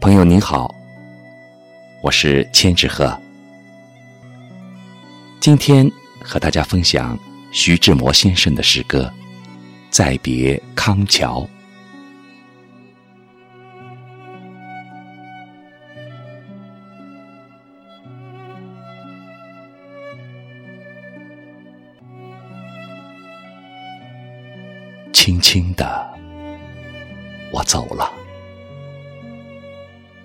朋友您好，我是千纸鹤。今天和大家分享徐志摩先生的诗歌《再别康桥》。轻轻的，我走了，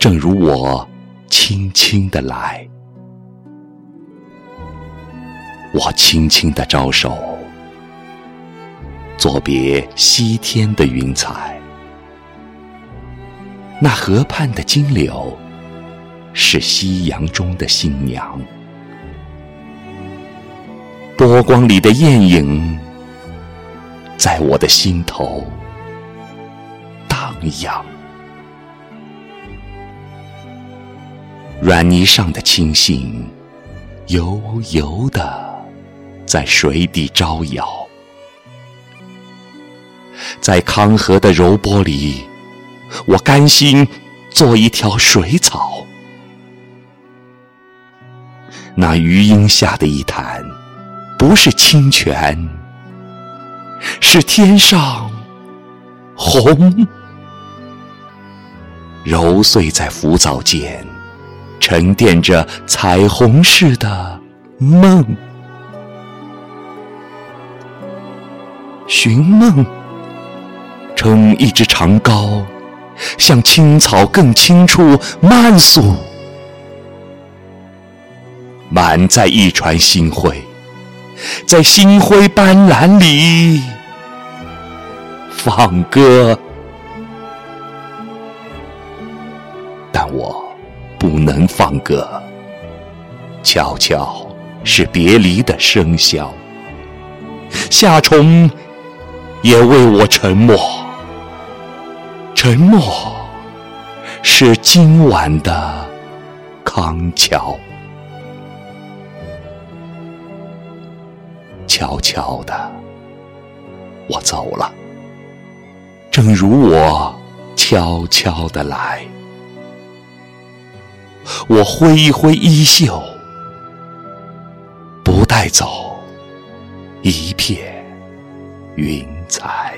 正如我轻轻的来。我轻轻的招手，作别西天的云彩。那河畔的金柳，是夕阳中的新娘。波光里的艳影。在我的心头荡漾，软泥上的青荇油油的在水底招摇，在康河的柔波里，我甘心做一条水草。那余荫下的一潭，不是清泉。是天上虹，揉碎在浮藻间，沉淀着彩虹似的梦。寻梦，撑一支长篙，向青草更青处漫溯，满载一船星辉。在星辉斑斓里放歌，但我不能放歌。悄悄是别离的笙箫，夏虫也为我沉默。沉默是今晚的康桥。悄悄的，我走了，正如我悄悄的来。我挥一挥衣袖不带走一片云彩。